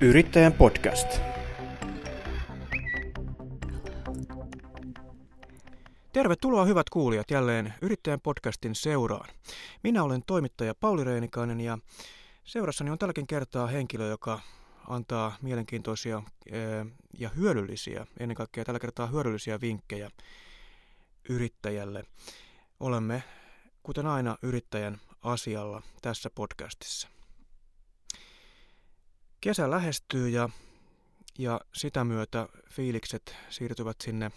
Yrittäjän podcast. Tervetuloa hyvät kuulijat jälleen Yrittäjän podcastin seuraan. Minä olen toimittaja Pauli Reinikainen ja seurassani on tälläkin kertaa henkilö, joka antaa mielenkiintoisia eh, ja hyödyllisiä, ennen kaikkea tällä kertaa hyödyllisiä vinkkejä yrittäjälle. Olemme, kuten aina, yrittäjän asialla tässä podcastissa. Kesä lähestyy ja, ja sitä myötä fiilikset siirtyvät sinne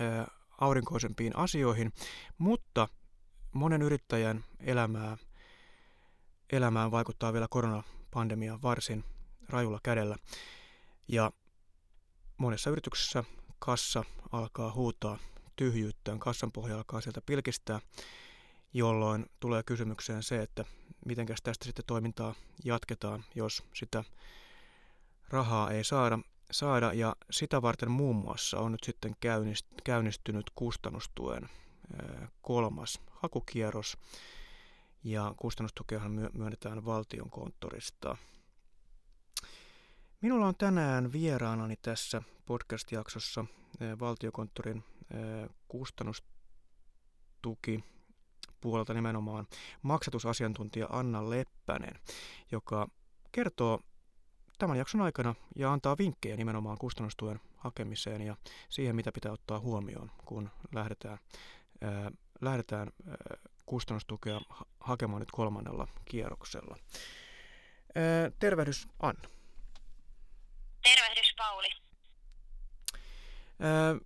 ää, aurinkoisempiin asioihin, mutta monen yrittäjän elämää, elämään vaikuttaa vielä koronapandemia varsin rajulla kädellä. Ja monessa yrityksessä kassa alkaa huutaa tyhjyyttään, kassan pohja alkaa sieltä pilkistää, jolloin tulee kysymykseen se, että miten tästä sitten toimintaa jatketaan, jos sitä rahaa ei saada, saada. Ja sitä varten muun muassa on nyt sitten käynnistynyt kustannustuen kolmas hakukierros. Ja kustannustukeahan myönnetään valtion konttorista. Minulla on tänään vieraanani tässä podcast-jaksossa valtiokonttorin kustannustuki puolelta nimenomaan maksatusasiantuntija Anna Leppänen, joka kertoo tämän jakson aikana ja antaa vinkkejä nimenomaan kustannustuen hakemiseen ja siihen, mitä pitää ottaa huomioon, kun lähdetään, ää, lähdetään ää, kustannustukea hakemaan nyt kolmannella kierroksella. Ää, tervehdys Anna. Tervehdys Pauli.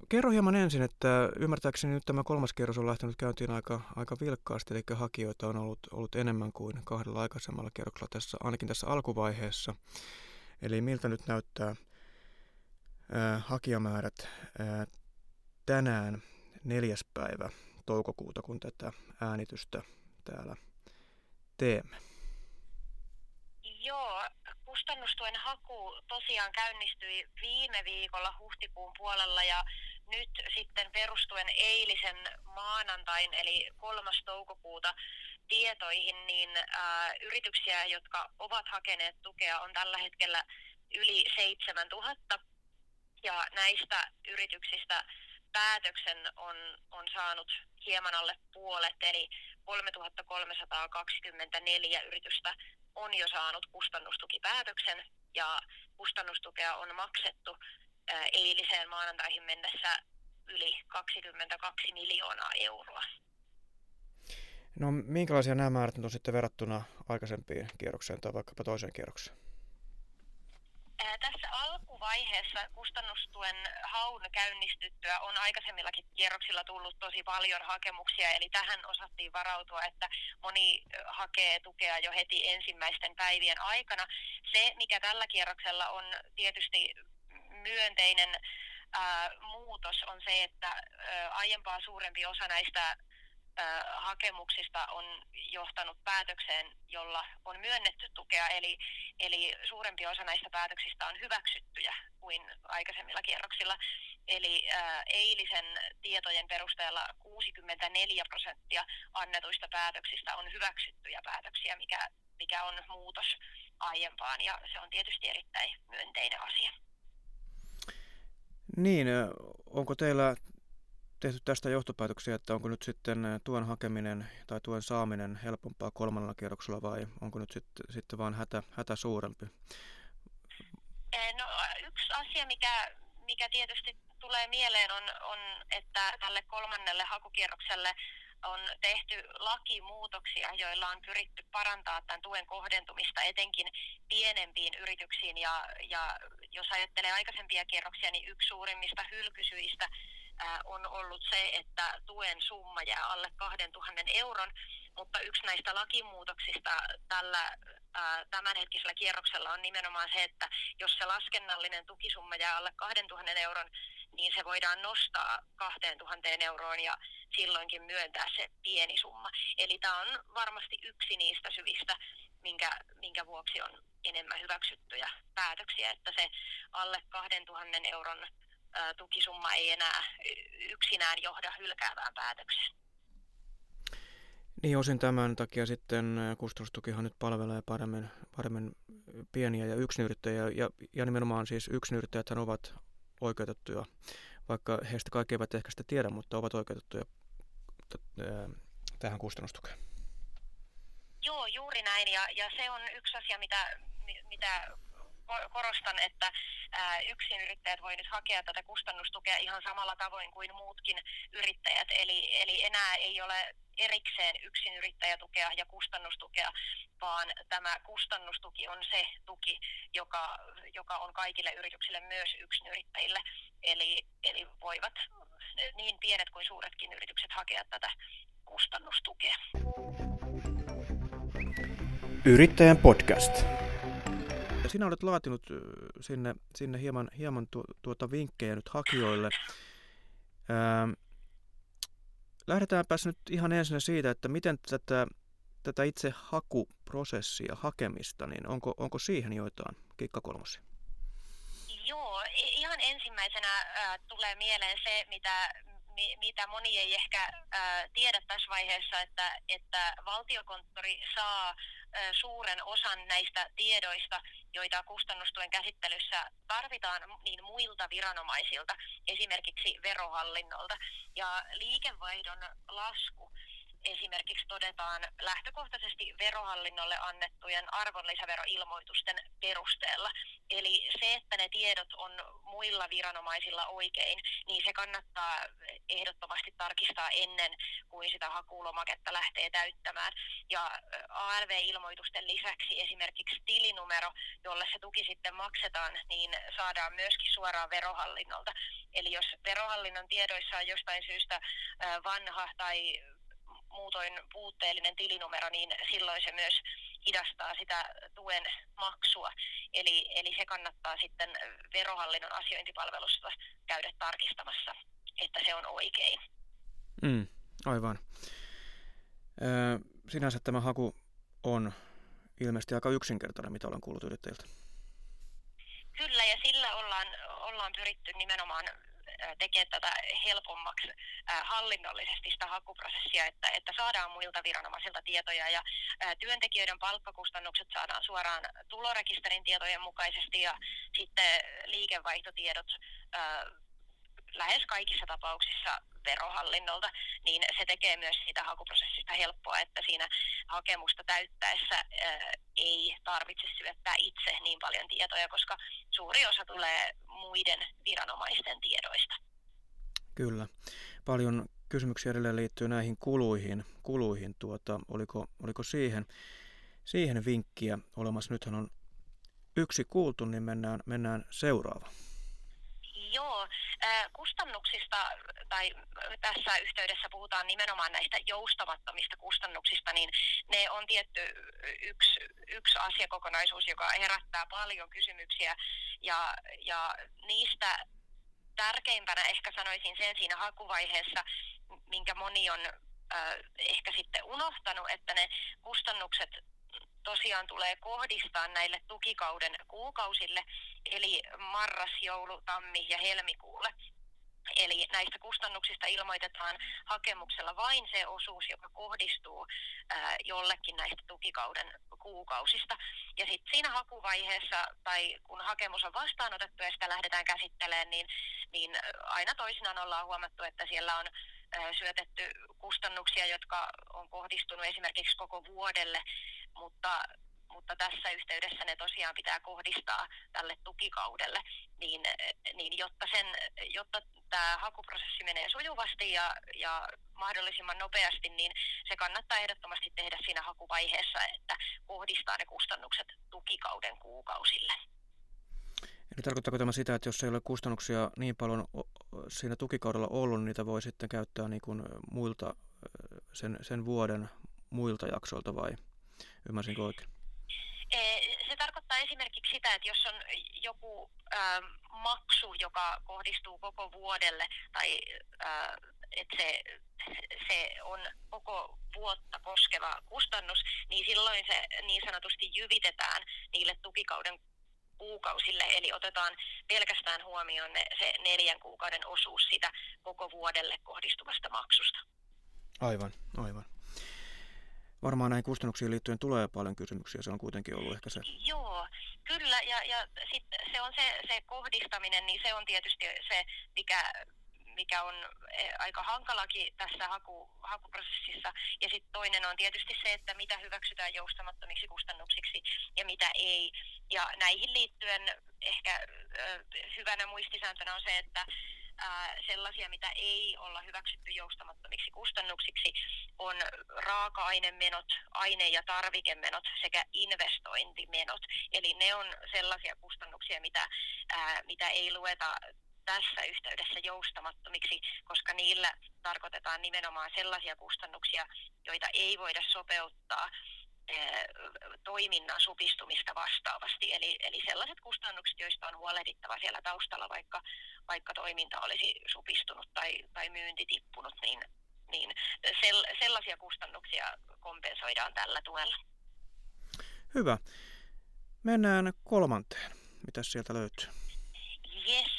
Kerro hieman ensin, että ymmärtääkseni nyt tämä kolmas kierros on lähtenyt käyntiin aika, aika vilkkaasti, eli hakijoita on ollut, ollut enemmän kuin kahdella aikaisemmalla kierroksella, tässä, ainakin tässä alkuvaiheessa. Eli miltä nyt näyttää ää, hakijamäärät ää, tänään neljäs päivä toukokuuta, kun tätä äänitystä täällä teemme? Joo, kustannustuen haku tosiaan käynnistyi viime viikolla huhtikuun puolella ja nyt sitten perustuen eilisen maanantain eli 3. toukokuuta tietoihin, niin ää, yrityksiä, jotka ovat hakeneet tukea, on tällä hetkellä yli 7000. Ja näistä yrityksistä päätöksen on, on saanut hieman alle puolet, eli 3324 yritystä on jo saanut kustannustukipäätöksen ja kustannustukea on maksettu eiliseen maanantaihin mennessä yli 22 miljoonaa euroa. No minkälaisia nämä määrät on sitten verrattuna aikaisempiin kierrokseen tai vaikkapa toiseen kierrokseen? Tässä alkuvaiheessa kustannustuen haun käynnistyttyä on aikaisemmillakin kierroksilla tullut tosi paljon hakemuksia, eli tähän osattiin varautua, että moni hakee tukea jo heti ensimmäisten päivien aikana. Se, mikä tällä kierroksella on tietysti myönteinen ää, muutos, on se, että ää, aiempaa suurempi osa näistä hakemuksista on johtanut päätökseen, jolla on myönnetty tukea, eli, eli suurempi osa näistä päätöksistä on hyväksyttyjä kuin aikaisemmilla kierroksilla. Eli ää, eilisen tietojen perusteella 64 prosenttia annetuista päätöksistä on hyväksyttyjä päätöksiä, mikä, mikä on muutos aiempaan, ja se on tietysti erittäin myönteinen asia. Niin, onko teillä tehty tästä johtopäätöksiä, että onko nyt sitten tuen hakeminen tai tuen saaminen helpompaa kolmannella kierroksella vai onko nyt sitten, sitten vain hätä, hätä suurempi? No, yksi asia, mikä, mikä tietysti tulee mieleen on, on, että tälle kolmannelle hakukierrokselle on tehty lakimuutoksia, joilla on pyritty parantaa tämän tuen kohdentumista etenkin pienempiin yrityksiin. Ja, ja jos ajattelee aikaisempia kierroksia, niin yksi suurimmista hylkysyistä on ollut se, että tuen summa jää alle 2000 euron, mutta yksi näistä lakimuutoksista tällä tämänhetkisellä kierroksella on nimenomaan se, että jos se laskennallinen tukisumma jää alle 2000 euron, niin se voidaan nostaa 2000 euroon ja silloinkin myöntää se pieni summa. Eli tämä on varmasti yksi niistä syvistä, minkä, minkä vuoksi on enemmän hyväksyttyjä päätöksiä, että se alle 2000 euron tukisumma ei enää yksinään johda hylkäävään päätökseen. Niin osin tämän takia sitten kustannustukihan nyt palvelee paremmin, paremmin pieniä ja yksinyrittäjiä, ja, ja nimenomaan siis yksinyrittäjät ovat oikeutettuja, vaikka heistä kaikki eivät ehkä sitä tiedä, mutta ovat oikeutettuja tähän kustannustukeen. Joo, juuri näin, ja, ja se on yksi asia, mitä, mitä korostan, että yksinyrittäjät voi nyt hakea tätä kustannustukea ihan samalla tavoin kuin muutkin yrittäjät. Eli, eli enää ei ole erikseen yksinyrittäjätukea ja kustannustukea, vaan tämä kustannustuki on se tuki, joka, joka on kaikille yrityksille myös yksinyrittäjille. Eli, eli voivat niin pienet kuin suuretkin yritykset hakea tätä kustannustukea. Yrittäjän podcast sinä olet laatinut sinne, sinne hieman, hieman tu, tuota vinkkejä nyt hakijoille. Ää, lähdetäänpäs nyt ihan ensin siitä, että miten tätä, tätä itse hakuprosessia, hakemista, niin onko, onko siihen joitain kikkakolmosia? Joo, ihan ensimmäisenä äh, tulee mieleen se, mitä, mi, mitä moni ei ehkä äh, tiedä tässä vaiheessa, että, että valtiokonttori saa suuren osan näistä tiedoista, joita kustannustuen käsittelyssä tarvitaan, niin muilta viranomaisilta, esimerkiksi verohallinnolta. Ja liikevaihdon lasku esimerkiksi todetaan lähtökohtaisesti verohallinnolle annettujen arvonlisäveroilmoitusten perusteella. Eli se, että ne tiedot on muilla viranomaisilla oikein, niin se kannattaa ehdottomasti tarkistaa ennen kuin sitä hakulomaketta lähtee täyttämään. Ja ALV-ilmoitusten lisäksi esimerkiksi tilinumero, jolle se tuki sitten maksetaan, niin saadaan myöskin suoraan verohallinnolta. Eli jos verohallinnon tiedoissa on jostain syystä vanha tai muutoin puutteellinen tilinumero, niin silloin se myös hidastaa sitä tuen maksua. Eli, eli se kannattaa sitten verohallinnon asiointipalvelusta käydä tarkistamassa, että se on oikein. Mm, aivan. Ö, sinänsä tämä haku on ilmeisesti aika yksinkertainen, mitä olen kuullut yrittäjiltä. Kyllä, ja sillä ollaan, ollaan pyritty nimenomaan tekee tätä helpommaksi hallinnollisesti sitä hakuprosessia, että, että saadaan muilta viranomaisilta tietoja ja työntekijöiden palkkakustannukset saadaan suoraan tulorekisterin tietojen mukaisesti ja sitten liikevaihtotiedot lähes kaikissa tapauksissa verohallinnolta, niin se tekee myös siitä hakuprosessista helppoa, että siinä hakemusta täyttäessä ää, ei tarvitse syöttää itse niin paljon tietoja, koska suuri osa tulee muiden viranomaisten tiedoista. Kyllä. Paljon kysymyksiä edelleen liittyy näihin kuluihin. kuluihin tuota, oliko, oliko siihen, siihen vinkkiä olemassa? Nythän on yksi kuultu, niin mennään, mennään seuraavaan. Joo, kustannuksista tai tässä yhteydessä puhutaan nimenomaan näistä joustamattomista kustannuksista, niin ne on tietty yksi, yksi asiakokonaisuus, joka herättää paljon kysymyksiä. Ja, ja niistä tärkeimpänä ehkä sanoisin sen siinä hakuvaiheessa, minkä moni on äh, ehkä sitten unohtanut, että ne kustannukset tosiaan tulee kohdistaa näille tukikauden kuukausille, eli marras, joulu, tammi ja helmikuulle. Eli näistä kustannuksista ilmoitetaan hakemuksella vain se osuus, joka kohdistuu ää, jollekin näistä tukikauden kuukausista. Ja sitten siinä hakuvaiheessa tai kun hakemus on vastaanotettu ja sitä lähdetään käsittelemään, niin, niin aina toisinaan ollaan huomattu, että siellä on ää, syötetty kustannuksia, jotka on kohdistunut esimerkiksi koko vuodelle, mutta mutta tässä yhteydessä ne tosiaan pitää kohdistaa tälle tukikaudelle, niin, niin jotta, sen, jotta tämä hakuprosessi menee sujuvasti ja, ja mahdollisimman nopeasti, niin se kannattaa ehdottomasti tehdä siinä hakuvaiheessa, että kohdistaa ne kustannukset tukikauden kuukausille. Eli tarkoittaako tämä sitä, että jos ei ole kustannuksia niin paljon siinä tukikaudella ollut, niin niitä voi sitten käyttää niin kuin muilta, sen, sen vuoden muilta jaksoilta vai ymmärsinkö oikein? Se tarkoittaa esimerkiksi sitä, että jos on joku äh, maksu, joka kohdistuu koko vuodelle, tai äh, että se, se on koko vuotta koskeva kustannus, niin silloin se niin sanotusti jyvitetään niille tukikauden kuukausille, eli otetaan pelkästään huomioon ne, se neljän kuukauden osuus sitä koko vuodelle kohdistuvasta maksusta. Aivan, aivan. Varmaan näihin kustannuksiin liittyen tulee paljon kysymyksiä, se on kuitenkin ollut ehkä se. Joo, kyllä, ja, ja sit se on se, se kohdistaminen, niin se on tietysti se, mikä, mikä on e, aika hankalakin tässä haku, hakuprosessissa. Ja sitten toinen on tietysti se, että mitä hyväksytään joustamattomiksi kustannuksiksi ja mitä ei. Ja näihin liittyen ehkä hyvänä muistisääntönä on se, että sellaisia, mitä ei olla hyväksytty joustamattomiksi kustannuksiksi, on raaka-ainemenot, aine- ja tarvikemenot sekä investointimenot. Eli ne on sellaisia kustannuksia, mitä, ää, mitä ei lueta tässä yhteydessä joustamattomiksi, koska niillä tarkoitetaan nimenomaan sellaisia kustannuksia, joita ei voida sopeuttaa toiminnan supistumista vastaavasti. Eli, eli sellaiset kustannukset, joista on huolehdittava siellä taustalla, vaikka, vaikka toiminta olisi supistunut tai, tai myynti tippunut, niin, niin sel, sellaisia kustannuksia kompensoidaan tällä tuella. Hyvä. Mennään kolmanteen. Mitä sieltä löytyy? Yes.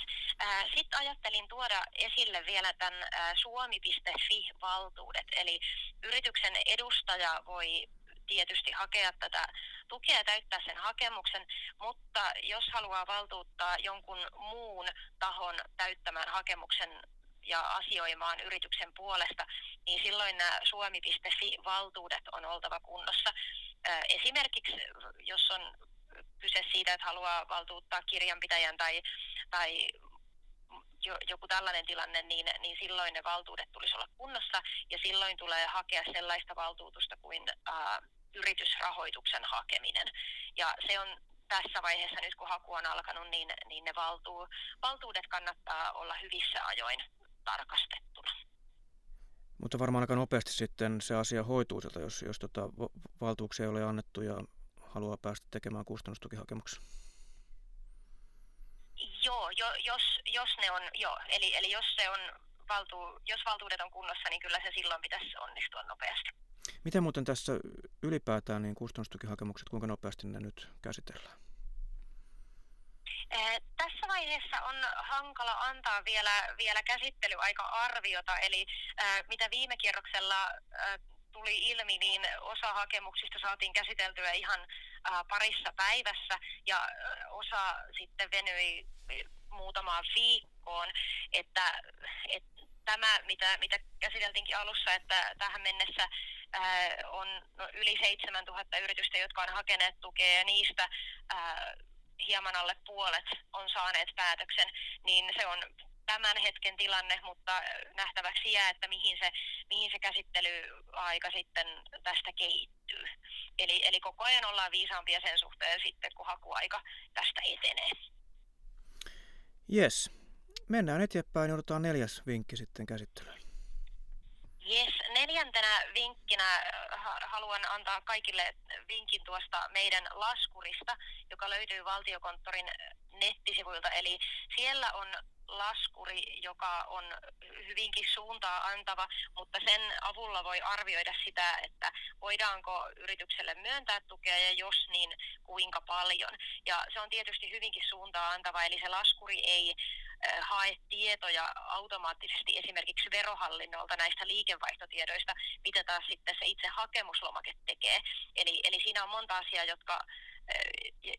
Sitten ajattelin tuoda esille vielä tämän suomi.fi-valtuudet. Eli yrityksen edustaja voi tietysti hakea tätä tukea ja täyttää sen hakemuksen, mutta jos haluaa valtuuttaa jonkun muun tahon täyttämään hakemuksen ja asioimaan yrityksen puolesta, niin silloin nämä suomi.fi-valtuudet on oltava kunnossa. Esimerkiksi jos on kyse siitä, että haluaa valtuuttaa kirjanpitäjän tai, tai joku tällainen tilanne, niin, niin silloin ne valtuudet tulisi olla kunnossa ja silloin tulee hakea sellaista valtuutusta kuin ää, yritysrahoituksen hakeminen. Ja se on tässä vaiheessa nyt kun haku on alkanut, niin, niin ne valtuu, valtuudet kannattaa olla hyvissä ajoin tarkastettuna. Mutta varmaan aika nopeasti sitten se asia hoituu sieltä, jos, jos tota valtuuksia ei ole annettu ja haluaa päästä tekemään kustannustukihakemuksen. Joo, jo, jos, jos ne on, joo, eli, eli jos, se on valtu, jos valtuudet on kunnossa, niin kyllä se silloin pitäisi onnistua nopeasti. Miten muuten tässä ylipäätään niin kustannustukihakemukset, kuinka nopeasti ne nyt käsitellään? Tässä vaiheessa on hankala antaa vielä, vielä käsittelyaika-arviota, eli mitä viime kierroksella tuli ilmi, niin osa hakemuksista saatiin käsiteltyä ihan parissa päivässä ja osa sitten venyi muutamaan viikkoon, että, että tämä, mitä, mitä käsiteltiinkin alussa, että tähän mennessä ää, on no, yli 7000 yritystä, jotka on hakeneet tukea ja niistä ää, hieman alle puolet on saaneet päätöksen, niin se on tämän hetken tilanne, mutta nähtäväksi jää, että mihin se, mihin se käsittelyaika sitten tästä kehittyy. Eli, eli koko ajan ollaan viisaampia sen suhteen sitten, kun hakuaika tästä etenee. Yes. Mennään eteenpäin ja neljäs vinkki sitten käsittelyyn. Yes. Neljäntenä vinkkinä äh, haluan antaa kaikille vinkin tuosta meidän laskurista, joka löytyy valtiokonttorin nettisivuilta. Eli siellä on laskuri, joka on hyvinkin suuntaa antava, mutta sen avulla voi arvioida sitä, että voidaanko yritykselle myöntää tukea ja jos niin, kuinka paljon. Ja se on tietysti hyvinkin suuntaa antava, eli se laskuri ei hae tietoja automaattisesti esimerkiksi verohallinnolta näistä liikevaihtotiedoista, mitä taas sitten se itse hakemuslomake tekee. Eli, eli siinä on monta asiaa, jotka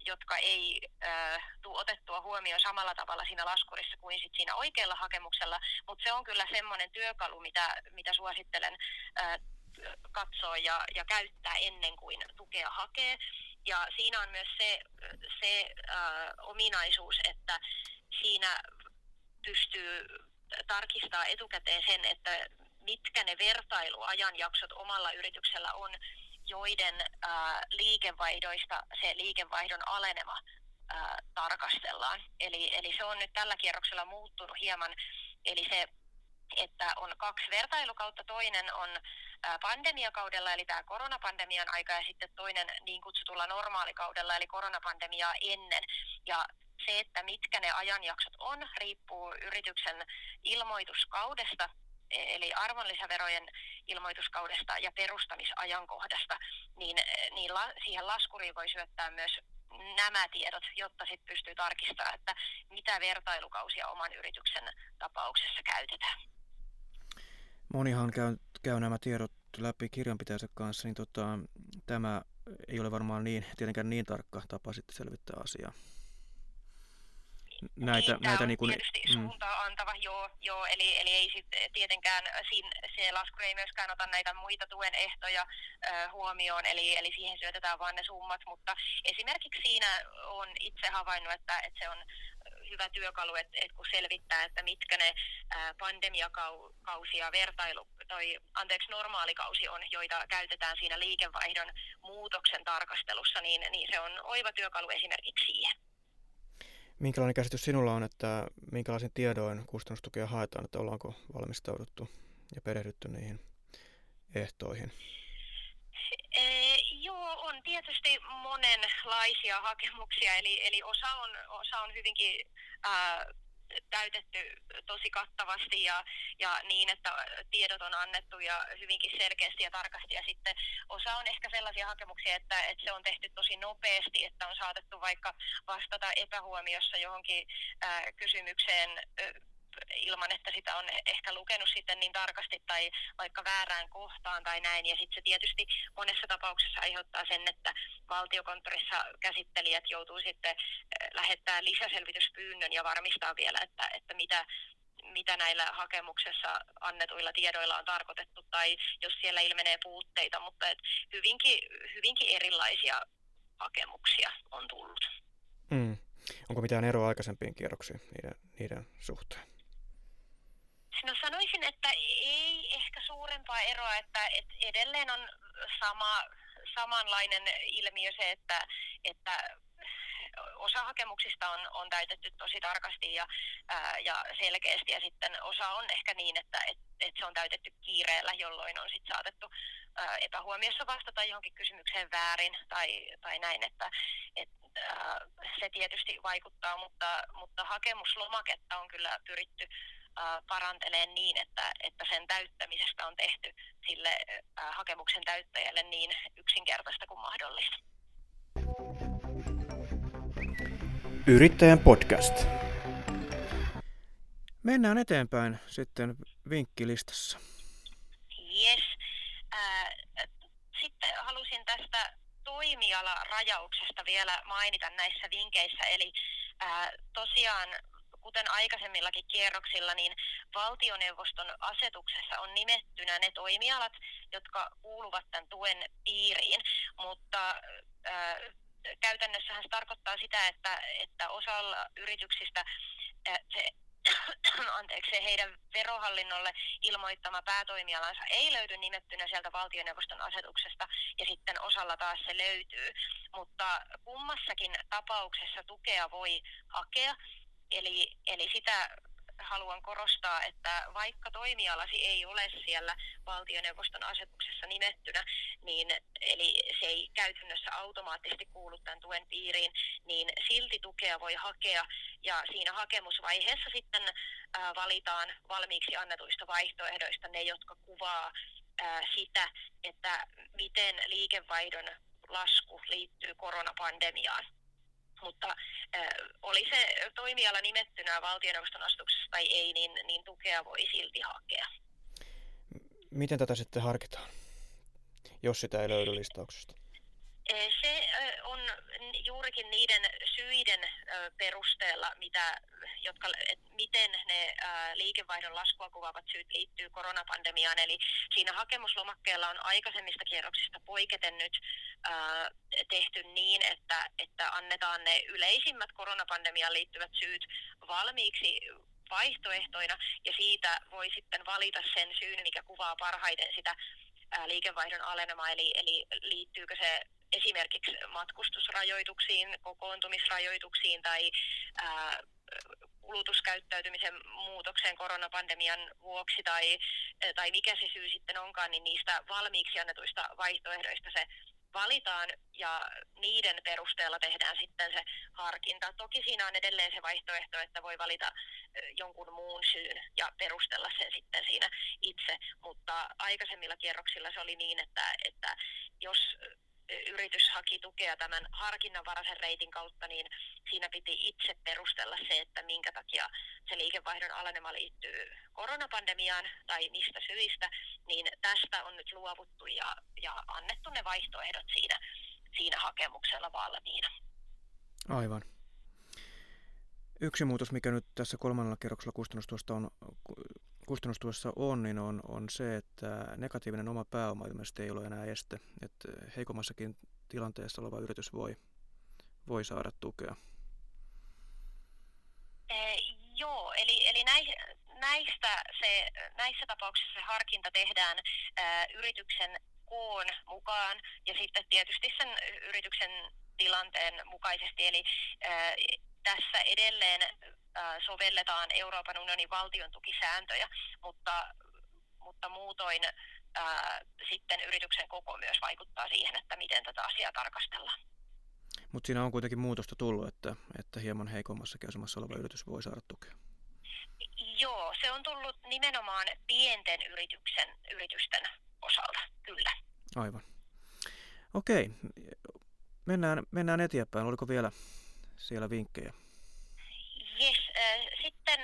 jotka ei äh, tule otettua huomioon samalla tavalla siinä laskurissa kuin sit siinä oikealla hakemuksella, mutta se on kyllä semmoinen työkalu, mitä, mitä suosittelen äh, katsoa ja, ja käyttää ennen kuin tukea hakee. Ja siinä on myös se, se äh, ominaisuus, että siinä pystyy tarkistaa etukäteen sen, että mitkä ne vertailuajanjaksot omalla yrityksellä on, joiden ää, liikevaihdoista se liikevaihdon alenema ää, tarkastellaan. Eli, eli se on nyt tällä kierroksella muuttunut hieman. Eli se, että on kaksi vertailukautta. Toinen on ää, pandemiakaudella, eli tämä koronapandemian aika, ja sitten toinen niin kutsutulla normaalikaudella, eli koronapandemiaa ennen. Ja se, että mitkä ne ajanjaksot on, riippuu yrityksen ilmoituskaudesta eli arvonlisäverojen ilmoituskaudesta ja perustamisajankohdasta, niin, niin la, siihen laskuriin voi syöttää myös nämä tiedot, jotta sitten pystyy tarkistamaan, että mitä vertailukausia oman yrityksen tapauksessa käytetään. Monihan käy, käy nämä tiedot läpi kirjanpitäjänsä kanssa, niin tota, tämä ei ole varmaan niin, tietenkään niin tarkka tapa sitten selvittää asiaa näitä, niin, näitä niin kuin, tietysti mm. suuntaa antava, joo, joo eli, eli ei sit tietenkään siinä, se lasku ei myöskään ota näitä muita tuen ehtoja ö, huomioon, eli, eli siihen syötetään vain ne summat, mutta esimerkiksi siinä on itse havainnut, että, että se on hyvä työkalu, että, että kun selvittää, että mitkä ne pandemiakausi ja vertailu, toi, anteeksi, normaalikausi on, joita käytetään siinä liikevaihdon muutoksen tarkastelussa, niin, niin se on oiva työkalu esimerkiksi siihen. Minkälainen käsitys sinulla on, että minkälaisin tiedoin kustannustukea haetaan, että ollaanko valmistauduttu ja perehdytty niihin ehtoihin? E, joo, on tietysti monenlaisia hakemuksia, eli, eli osa, on, osa on hyvinkin ää, täytetty tosi kattavasti ja, ja niin, että tiedot on annettu ja hyvinkin selkeästi ja tarkasti. Ja sitten osa on ehkä sellaisia hakemuksia, että, että se on tehty tosi nopeasti, että on saatettu vaikka vastata epähuomiossa johonkin ää, kysymykseen ilman, että sitä on ehkä lukenut sitten niin tarkasti tai vaikka väärään kohtaan tai näin. Ja sitten se tietysti monessa tapauksessa aiheuttaa sen, että valtiokonttorissa käsittelijät joutuu sitten eh, lähettää lisäselvityspyynnön ja varmistaa vielä, että, että mitä, mitä näillä hakemuksessa annetuilla tiedoilla on tarkoitettu tai jos siellä ilmenee puutteita, mutta et hyvinkin, hyvinkin erilaisia hakemuksia on tullut. Mm. Onko mitään eroa aikaisempiin kierroksiin niiden, niiden suhteen? No sanoisin, että ei ehkä suurempaa eroa, että, että edelleen on sama, samanlainen ilmiö se, että, että osa hakemuksista on, on täytetty tosi tarkasti ja, ää, ja selkeästi. Ja sitten osa on ehkä niin, että et, et se on täytetty kiireellä, jolloin on sitten saatettu ää, epähuomiossa vastata johonkin kysymykseen väärin tai, tai näin, että et, ää, se tietysti vaikuttaa, mutta, mutta hakemuslomaketta on kyllä pyritty parantelee niin, että, että sen täyttämisestä on tehty sille hakemuksen täyttäjälle niin yksinkertaista kuin mahdollista. Yrittäjän podcast. Mennään eteenpäin sitten vinkkilistassa. Yes. sitten halusin tästä toimialarajauksesta vielä mainita näissä vinkeissä. Eli tosiaan kuten aikaisemmillakin kierroksilla, niin valtioneuvoston asetuksessa on nimettynä ne toimialat, jotka kuuluvat tämän tuen piiriin, mutta äh, käytännössähän se tarkoittaa sitä, että, että osalla yrityksistä äh, se anteeksi, heidän verohallinnolle ilmoittama päätoimialansa ei löydy nimettynä sieltä valtioneuvoston asetuksesta ja sitten osalla taas se löytyy. Mutta kummassakin tapauksessa tukea voi hakea Eli, eli sitä haluan korostaa, että vaikka toimialasi ei ole siellä valtioneuvoston asetuksessa nimettynä, niin eli se ei käytännössä automaattisesti kuulu tämän tuen piiriin, niin silti tukea voi hakea. Ja siinä hakemusvaiheessa sitten ää, valitaan valmiiksi annetuista vaihtoehdoista ne, jotka kuvaa ää, sitä, että miten liikevaihdon lasku liittyy koronapandemiaan mutta äh, oli se toimiala nimettynä valtioneuvoston asetuksessa tai ei, niin, niin tukea voi silti hakea. Miten tätä sitten harkitaan, jos sitä ei löydy listauksesta? Se on juurikin niiden syiden perusteella, mitä, jotka, et miten ne liikevaihdon laskua kuvaavat syyt liittyy koronapandemiaan. Eli siinä hakemuslomakkeella on aikaisemmista kierroksista poiketen nyt tehty niin, että, että annetaan ne yleisimmät koronapandemiaan liittyvät syyt valmiiksi vaihtoehtoina ja siitä voi sitten valita sen syyn, mikä kuvaa parhaiten sitä liikevaihdon alenemaa, eli, eli liittyykö se esimerkiksi matkustusrajoituksiin, kokoontumisrajoituksiin tai ää, kulutuskäyttäytymisen muutokseen koronapandemian vuoksi tai, tai mikä se syy sitten onkaan, niin niistä valmiiksi annetuista vaihtoehdoista se valitaan ja niiden perusteella tehdään sitten se harkinta. Toki siinä on edelleen se vaihtoehto, että voi valita jonkun muun syyn ja perustella sen sitten siinä itse, mutta aikaisemmilla kierroksilla se oli niin, että, että jos yritys haki tukea tämän harkinnanvaraisen reitin kautta, niin siinä piti itse perustella se, että minkä takia se liikevaihdon alenema liittyy koronapandemiaan tai mistä syistä, niin tästä on nyt luovuttu ja, ja annettu ne vaihtoehdot siinä, siinä hakemuksella valmiina. Aivan. Yksi muutos, mikä nyt tässä kolmannella kerroksella kustannustuosta on, kustannustuessa on, niin on, on se, että negatiivinen oma pääoma ilmeisesti ei ole enää este. Että heikommassakin tilanteessa oleva yritys voi, voi saada tukea. E, joo, eli, eli näistä se, näissä tapauksissa se harkinta tehdään ä, yrityksen koon mukaan ja sitten tietysti sen yrityksen tilanteen mukaisesti. Eli ä, tässä edelleen sovelletaan Euroopan unionin valtion tukisääntöjä, mutta, mutta muutoin ää, sitten yrityksen koko myös vaikuttaa siihen, että miten tätä asiaa tarkastellaan. Mutta siinä on kuitenkin muutosta tullut, että, että hieman heikommassa asemassa oleva yritys voi saada tukea. Joo, se on tullut nimenomaan pienten yrityksen, yritysten osalta, kyllä. Aivan. Okei, mennään, mennään eteenpäin. Oliko vielä siellä vinkkejä? Yes. Sitten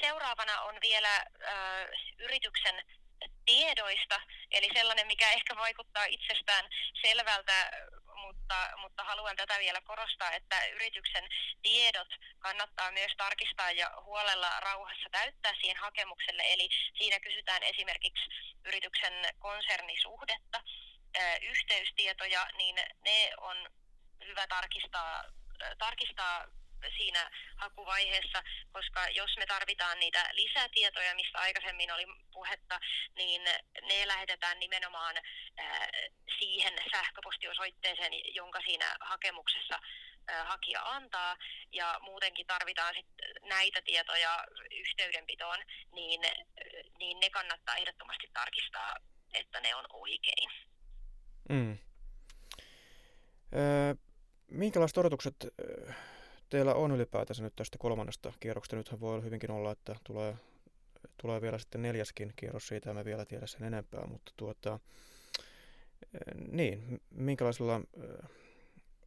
seuraavana on vielä yrityksen tiedoista, eli sellainen, mikä ehkä vaikuttaa itsestään selvältä, mutta, mutta haluan tätä vielä korostaa, että yrityksen tiedot kannattaa myös tarkistaa ja huolella rauhassa täyttää siihen hakemukselle. Eli siinä kysytään esimerkiksi yrityksen konsernisuhdetta, yhteystietoja, niin ne on hyvä tarkistaa, tarkistaa siinä hakuvaiheessa, koska jos me tarvitaan niitä lisätietoja, mistä aikaisemmin oli puhetta, niin ne lähetetään nimenomaan siihen sähköpostiosoitteeseen, jonka siinä hakemuksessa hakija antaa, ja muutenkin tarvitaan sit näitä tietoja yhteydenpitoon, niin, niin ne kannattaa ehdottomasti tarkistaa, että ne on oikein. Mm. Öö, minkälaiset odotukset teillä on ylipäätänsä nyt tästä kolmannesta kierroksesta? Nythän voi hyvinkin olla, että tulee, tulee vielä sitten neljäskin kierros, siitä me vielä tiedä sen enempää, mutta tuota, niin, minkälaisella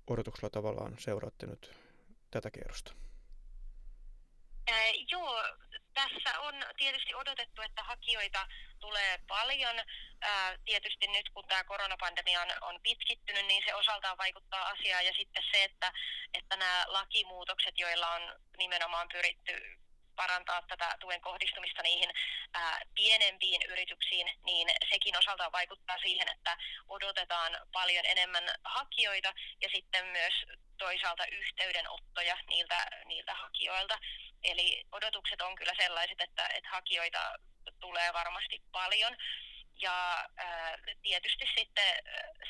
odotuksella tavallaan seuraatte nyt tätä kierrosta? Äh, joo, tässä on tietysti odotettu, että hakijoita tulee paljon. Ää, tietysti nyt kun tämä koronapandemia on, on pitkittynyt, niin se osaltaan vaikuttaa asiaan. Ja sitten se, että, että nämä lakimuutokset, joilla on nimenomaan pyritty parantaa tätä tuen kohdistumista niihin ää, pienempiin yrityksiin, niin sekin osaltaan vaikuttaa siihen, että odotetaan paljon enemmän hakijoita ja sitten myös toisaalta yhteydenottoja niiltä, niiltä hakijoilta. Eli odotukset on kyllä sellaiset, että, että hakijoita tulee varmasti paljon. Ja ää, tietysti sitten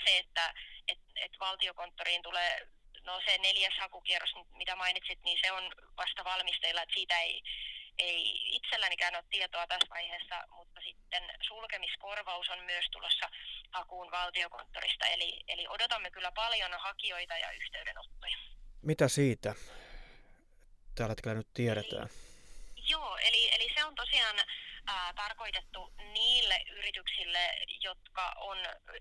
se, että et, et valtiokonttoriin tulee no se neljäs hakukierros, mitä mainitsit, niin se on vasta valmisteilla, että siitä ei, ei itsellänikään ole tietoa tässä vaiheessa, mutta sitten sulkemiskorvaus on myös tulossa hakuun valtiokonttorista, eli, eli odotamme kyllä paljon hakijoita ja yhteydenottoja. Mitä siitä tällä hetkellä nyt tiedetään? Eli, joo, eli, eli se on tosiaan ää, tarkoitettu niille yrityksille, jotka on,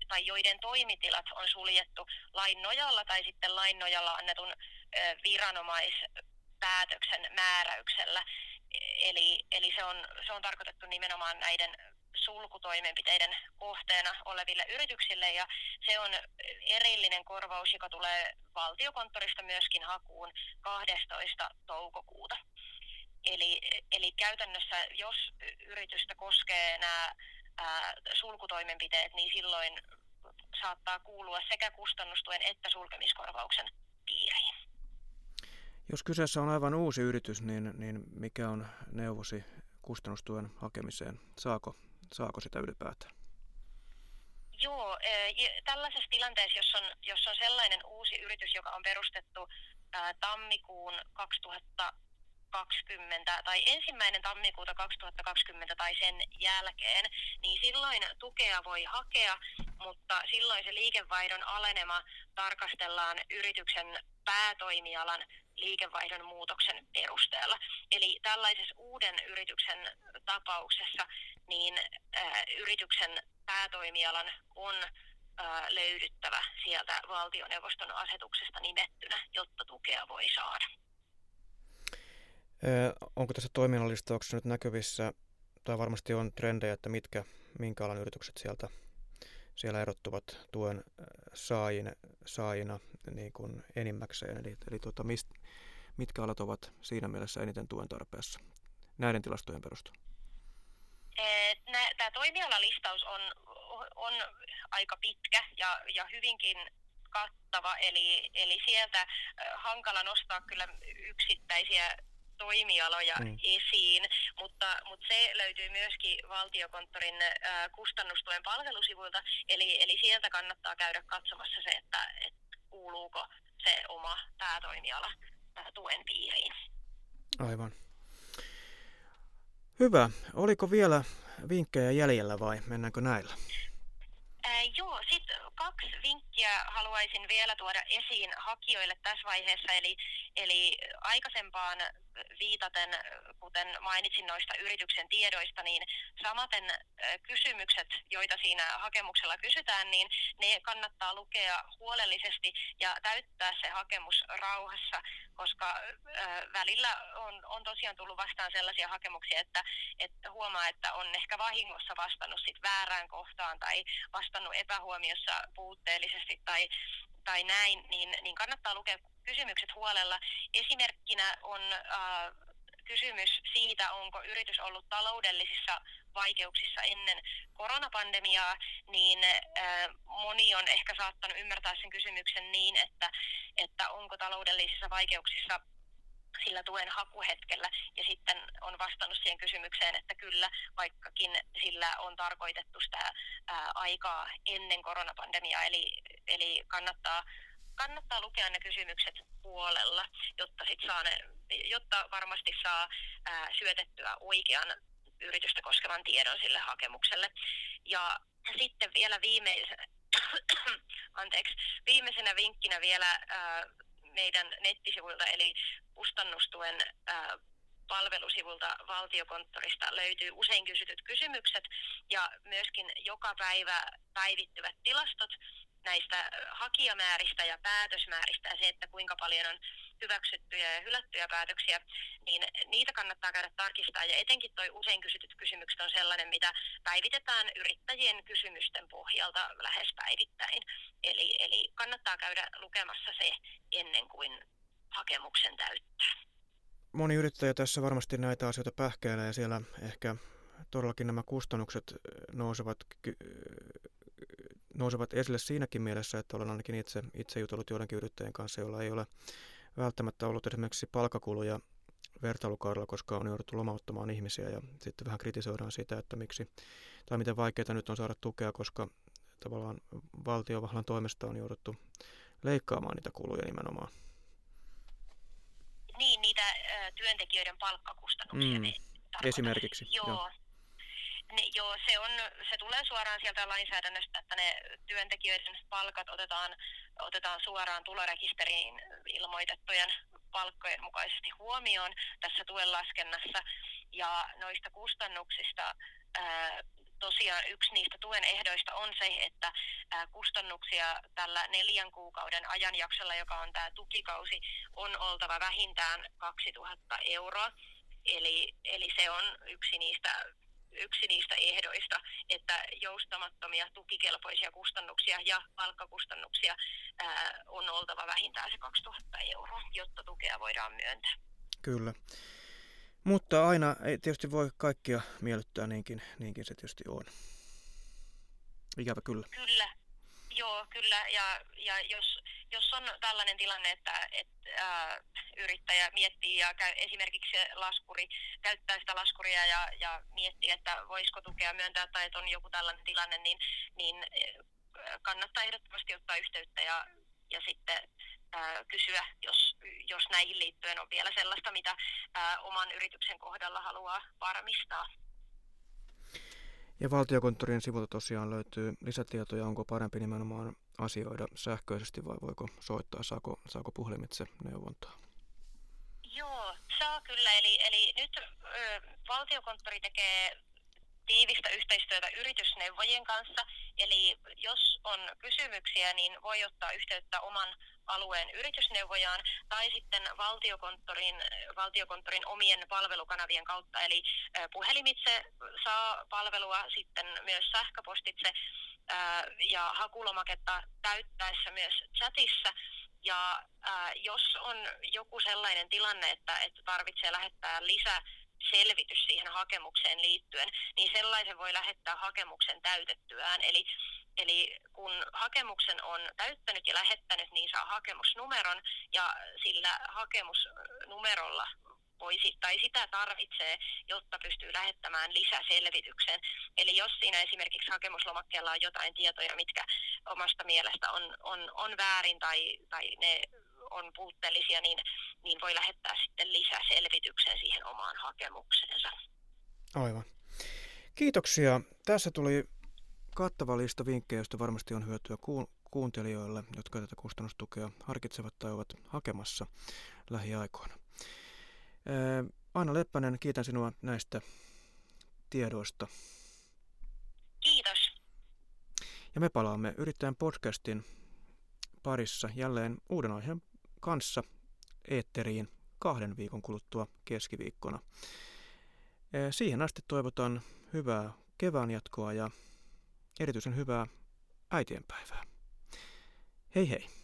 tai joiden toimitilat on suljettu lain nojalla tai sitten lain nojalla annetun ää, viranomaispäätöksen määräyksellä. Eli, eli se, on, se on tarkoitettu nimenomaan näiden sulkutoimenpiteiden kohteena oleville yrityksille ja se on erillinen korvaus, joka tulee valtiokonttorista myöskin hakuun 12. toukokuuta. Eli, eli käytännössä, jos yritystä koskee nämä ää, sulkutoimenpiteet, niin silloin saattaa kuulua sekä kustannustuen että sulkemiskorvauksen piiriin. Jos kyseessä on aivan uusi yritys, niin, niin mikä on neuvosi kustannustuen hakemiseen? Saako, saako sitä ylipäätään? Joo, tällaisessa tilanteessa, jos on, jos on sellainen uusi yritys, joka on perustettu tammikuun 2000 2020 tai ensimmäinen tammikuuta 2020 tai sen jälkeen, niin silloin tukea voi hakea, mutta silloin se liikevaihdon alenema tarkastellaan yrityksen päätoimialan liikevaihdon muutoksen perusteella. Eli tällaisessa uuden yrityksen tapauksessa niin äh, yrityksen päätoimialan on löydyttävä sieltä valtioneuvoston asetuksesta nimettynä, jotta tukea voi saada. Onko tässä toiminnallistauksessa nyt näkyvissä, tai varmasti on trendejä, että mitkä, minkä alan yritykset sieltä siellä erottuvat tuen saajina, saajina niin kuin enimmäkseen, eli, eli tuota, mist, mitkä alat ovat siinä mielessä eniten tuen tarpeessa näiden tilastojen perusteella? Tämä toimialalistaus on, on aika pitkä ja, ja hyvinkin kattava, eli, eli sieltä hankala nostaa kyllä yksittäisiä toimialoja mm. esiin, mutta, mutta se löytyy myöskin valtiokonttorin ää, kustannustuen palvelusivuilta, eli, eli sieltä kannattaa käydä katsomassa se, että, että kuuluuko se oma päätoimiala ää, tuen piiriin. Aivan. Hyvä. Oliko vielä vinkkejä jäljellä vai mennäänkö näillä? Ää, joo, sitten kaksi vinkkiä haluaisin vielä tuoda esiin hakijoille tässä vaiheessa. Eli, eli aikaisempaan viitaten, kuten mainitsin noista yrityksen tiedoista, niin samaten kysymykset, joita siinä hakemuksella kysytään, niin ne kannattaa lukea huolellisesti ja täyttää se hakemus rauhassa, koska välillä on, on tosiaan tullut vastaan sellaisia hakemuksia, että, että huomaa, että on ehkä vahingossa vastannut sit väärään kohtaan tai vastannut epähuomiossa puutteellisesti tai tai näin, niin, niin kannattaa lukea kysymykset huolella. Esimerkkinä on äh, kysymys siitä, onko yritys ollut taloudellisissa vaikeuksissa ennen koronapandemiaa, niin äh, moni on ehkä saattanut ymmärtää sen kysymyksen niin, että, että onko taloudellisissa vaikeuksissa sillä tuen hakuhetkellä ja sitten on vastannut siihen kysymykseen, että kyllä, vaikkakin sillä on tarkoitettu sitä ää, aikaa ennen koronapandemiaa, eli, eli kannattaa kannattaa lukea ne kysymykset puolella, jotta, sit saa ne, jotta varmasti saa ää, syötettyä oikean yritystä koskevan tiedon sille hakemukselle. Ja sitten vielä viimeisenä, anteeksi, viimeisenä vinkkinä vielä ää, meidän nettisivuilta, eli kustannustuen palvelusivulta valtiokonttorista löytyy usein kysytyt kysymykset ja myöskin joka päivä päivittyvät tilastot näistä hakijamääristä ja päätösmääristä ja se, että kuinka paljon on hyväksyttyjä ja hylättyjä päätöksiä, niin niitä kannattaa käydä tarkistaa. Ja etenkin tuo usein kysytyt kysymykset on sellainen, mitä päivitetään yrittäjien kysymysten pohjalta lähes päivittäin. Eli, eli kannattaa käydä lukemassa se ennen kuin hakemuksen täyttää. Moni yrittäjä tässä varmasti näitä asioita pähkäilee ja siellä ehkä todellakin nämä kustannukset nousevat nousevat esille siinäkin mielessä, että olen ainakin itse, itse jutellut joidenkin yrittäjien kanssa, joilla ei ole välttämättä ollut esimerkiksi palkkakuluja vertailukaudella, koska on jouduttu lomauttamaan ihmisiä ja sitten vähän kritisoidaan sitä, että miksi tai miten vaikeaa nyt on saada tukea, koska tavallaan valtiovallan toimesta on jouduttu leikkaamaan niitä kuluja nimenomaan. Niin, niitä ö, työntekijöiden palkkakustannuksia. Mm, esimerkiksi. Joo, joo. Niin, joo, se, on, se tulee suoraan sieltä lainsäädännöstä, että ne työntekijöiden palkat otetaan, otetaan suoraan tulorekisteriin ilmoitettujen palkkojen mukaisesti huomioon tässä tuen laskennassa. Ja noista kustannuksista ää, tosiaan yksi niistä tuen ehdoista on se, että kustannuksia tällä neljän kuukauden ajanjaksolla, joka on tämä tukikausi, on oltava vähintään 2000 euroa. Eli, eli se on yksi niistä yksi niistä ehdoista, että joustamattomia tukikelpoisia kustannuksia ja palkkakustannuksia ää, on oltava vähintään se 2000 euroa, jotta tukea voidaan myöntää. Kyllä. Mutta aina ei tietysti voi kaikkia miellyttää, niinkin, niinkin se tietysti on. Ikävä kyllä. Kyllä, joo, kyllä. Ja, ja jos, jos on tällainen tilanne, että, että ää, yrittäjä miettii ja käy, esimerkiksi laskuri, käyttää sitä laskuria ja, ja miettii, että voisiko tukea myöntää tai että on joku tällainen tilanne, niin, niin kannattaa ehdottomasti ottaa yhteyttä ja, ja sitten ää, kysyä, jos, jos näihin liittyen on vielä sellaista, mitä ää, oman yrityksen kohdalla haluaa varmistaa. Ja valtiokonttorin sivulta tosiaan löytyy lisätietoja, onko parempi nimenomaan asioida sähköisesti vai voiko soittaa, saako, saako puhelimitse neuvontaa? Joo, saa kyllä. Eli, eli nyt ö, valtiokonttori tekee tiivistä yhteistyötä yritysneuvojen kanssa. Eli jos on kysymyksiä, niin voi ottaa yhteyttä oman alueen yritysneuvojaan tai sitten valtiokonttorin, valtiokonttorin omien palvelukanavien kautta. Eli puhelimitse saa palvelua sitten myös sähköpostitse ja hakulomaketta täyttäessä myös chatissa. Ja jos on joku sellainen tilanne, että, että tarvitsee lähettää lisää selvitys siihen hakemukseen liittyen, niin sellaisen voi lähettää hakemuksen täytettyään. Eli, eli kun hakemuksen on täyttänyt ja lähettänyt, niin saa hakemusnumeron ja sillä hakemusnumerolla voisi, tai sitä tarvitsee, jotta pystyy lähettämään lisäselvityksen. Eli jos siinä esimerkiksi hakemuslomakkeella on jotain tietoja, mitkä omasta mielestä on, on, on väärin tai, tai ne on puutteellisia, niin, niin voi lähettää sitten lisäselvityksen siihen omaan hakemukseensa. Aivan. Kiitoksia. Tässä tuli kattava lista vinkkejä, joista varmasti on hyötyä kuuntelijoille, jotka tätä kustannustukea harkitsevat tai ovat hakemassa lähiaikoina. Anna Leppänen, kiitän sinua näistä tiedoista. Kiitos. Ja me palaamme Yrittäjän podcastin parissa jälleen uuden aiheen kanssa eetteriin kahden viikon kuluttua keskiviikkona. Siihen asti toivotan hyvää kevään jatkoa ja erityisen hyvää äitienpäivää. Hei hei!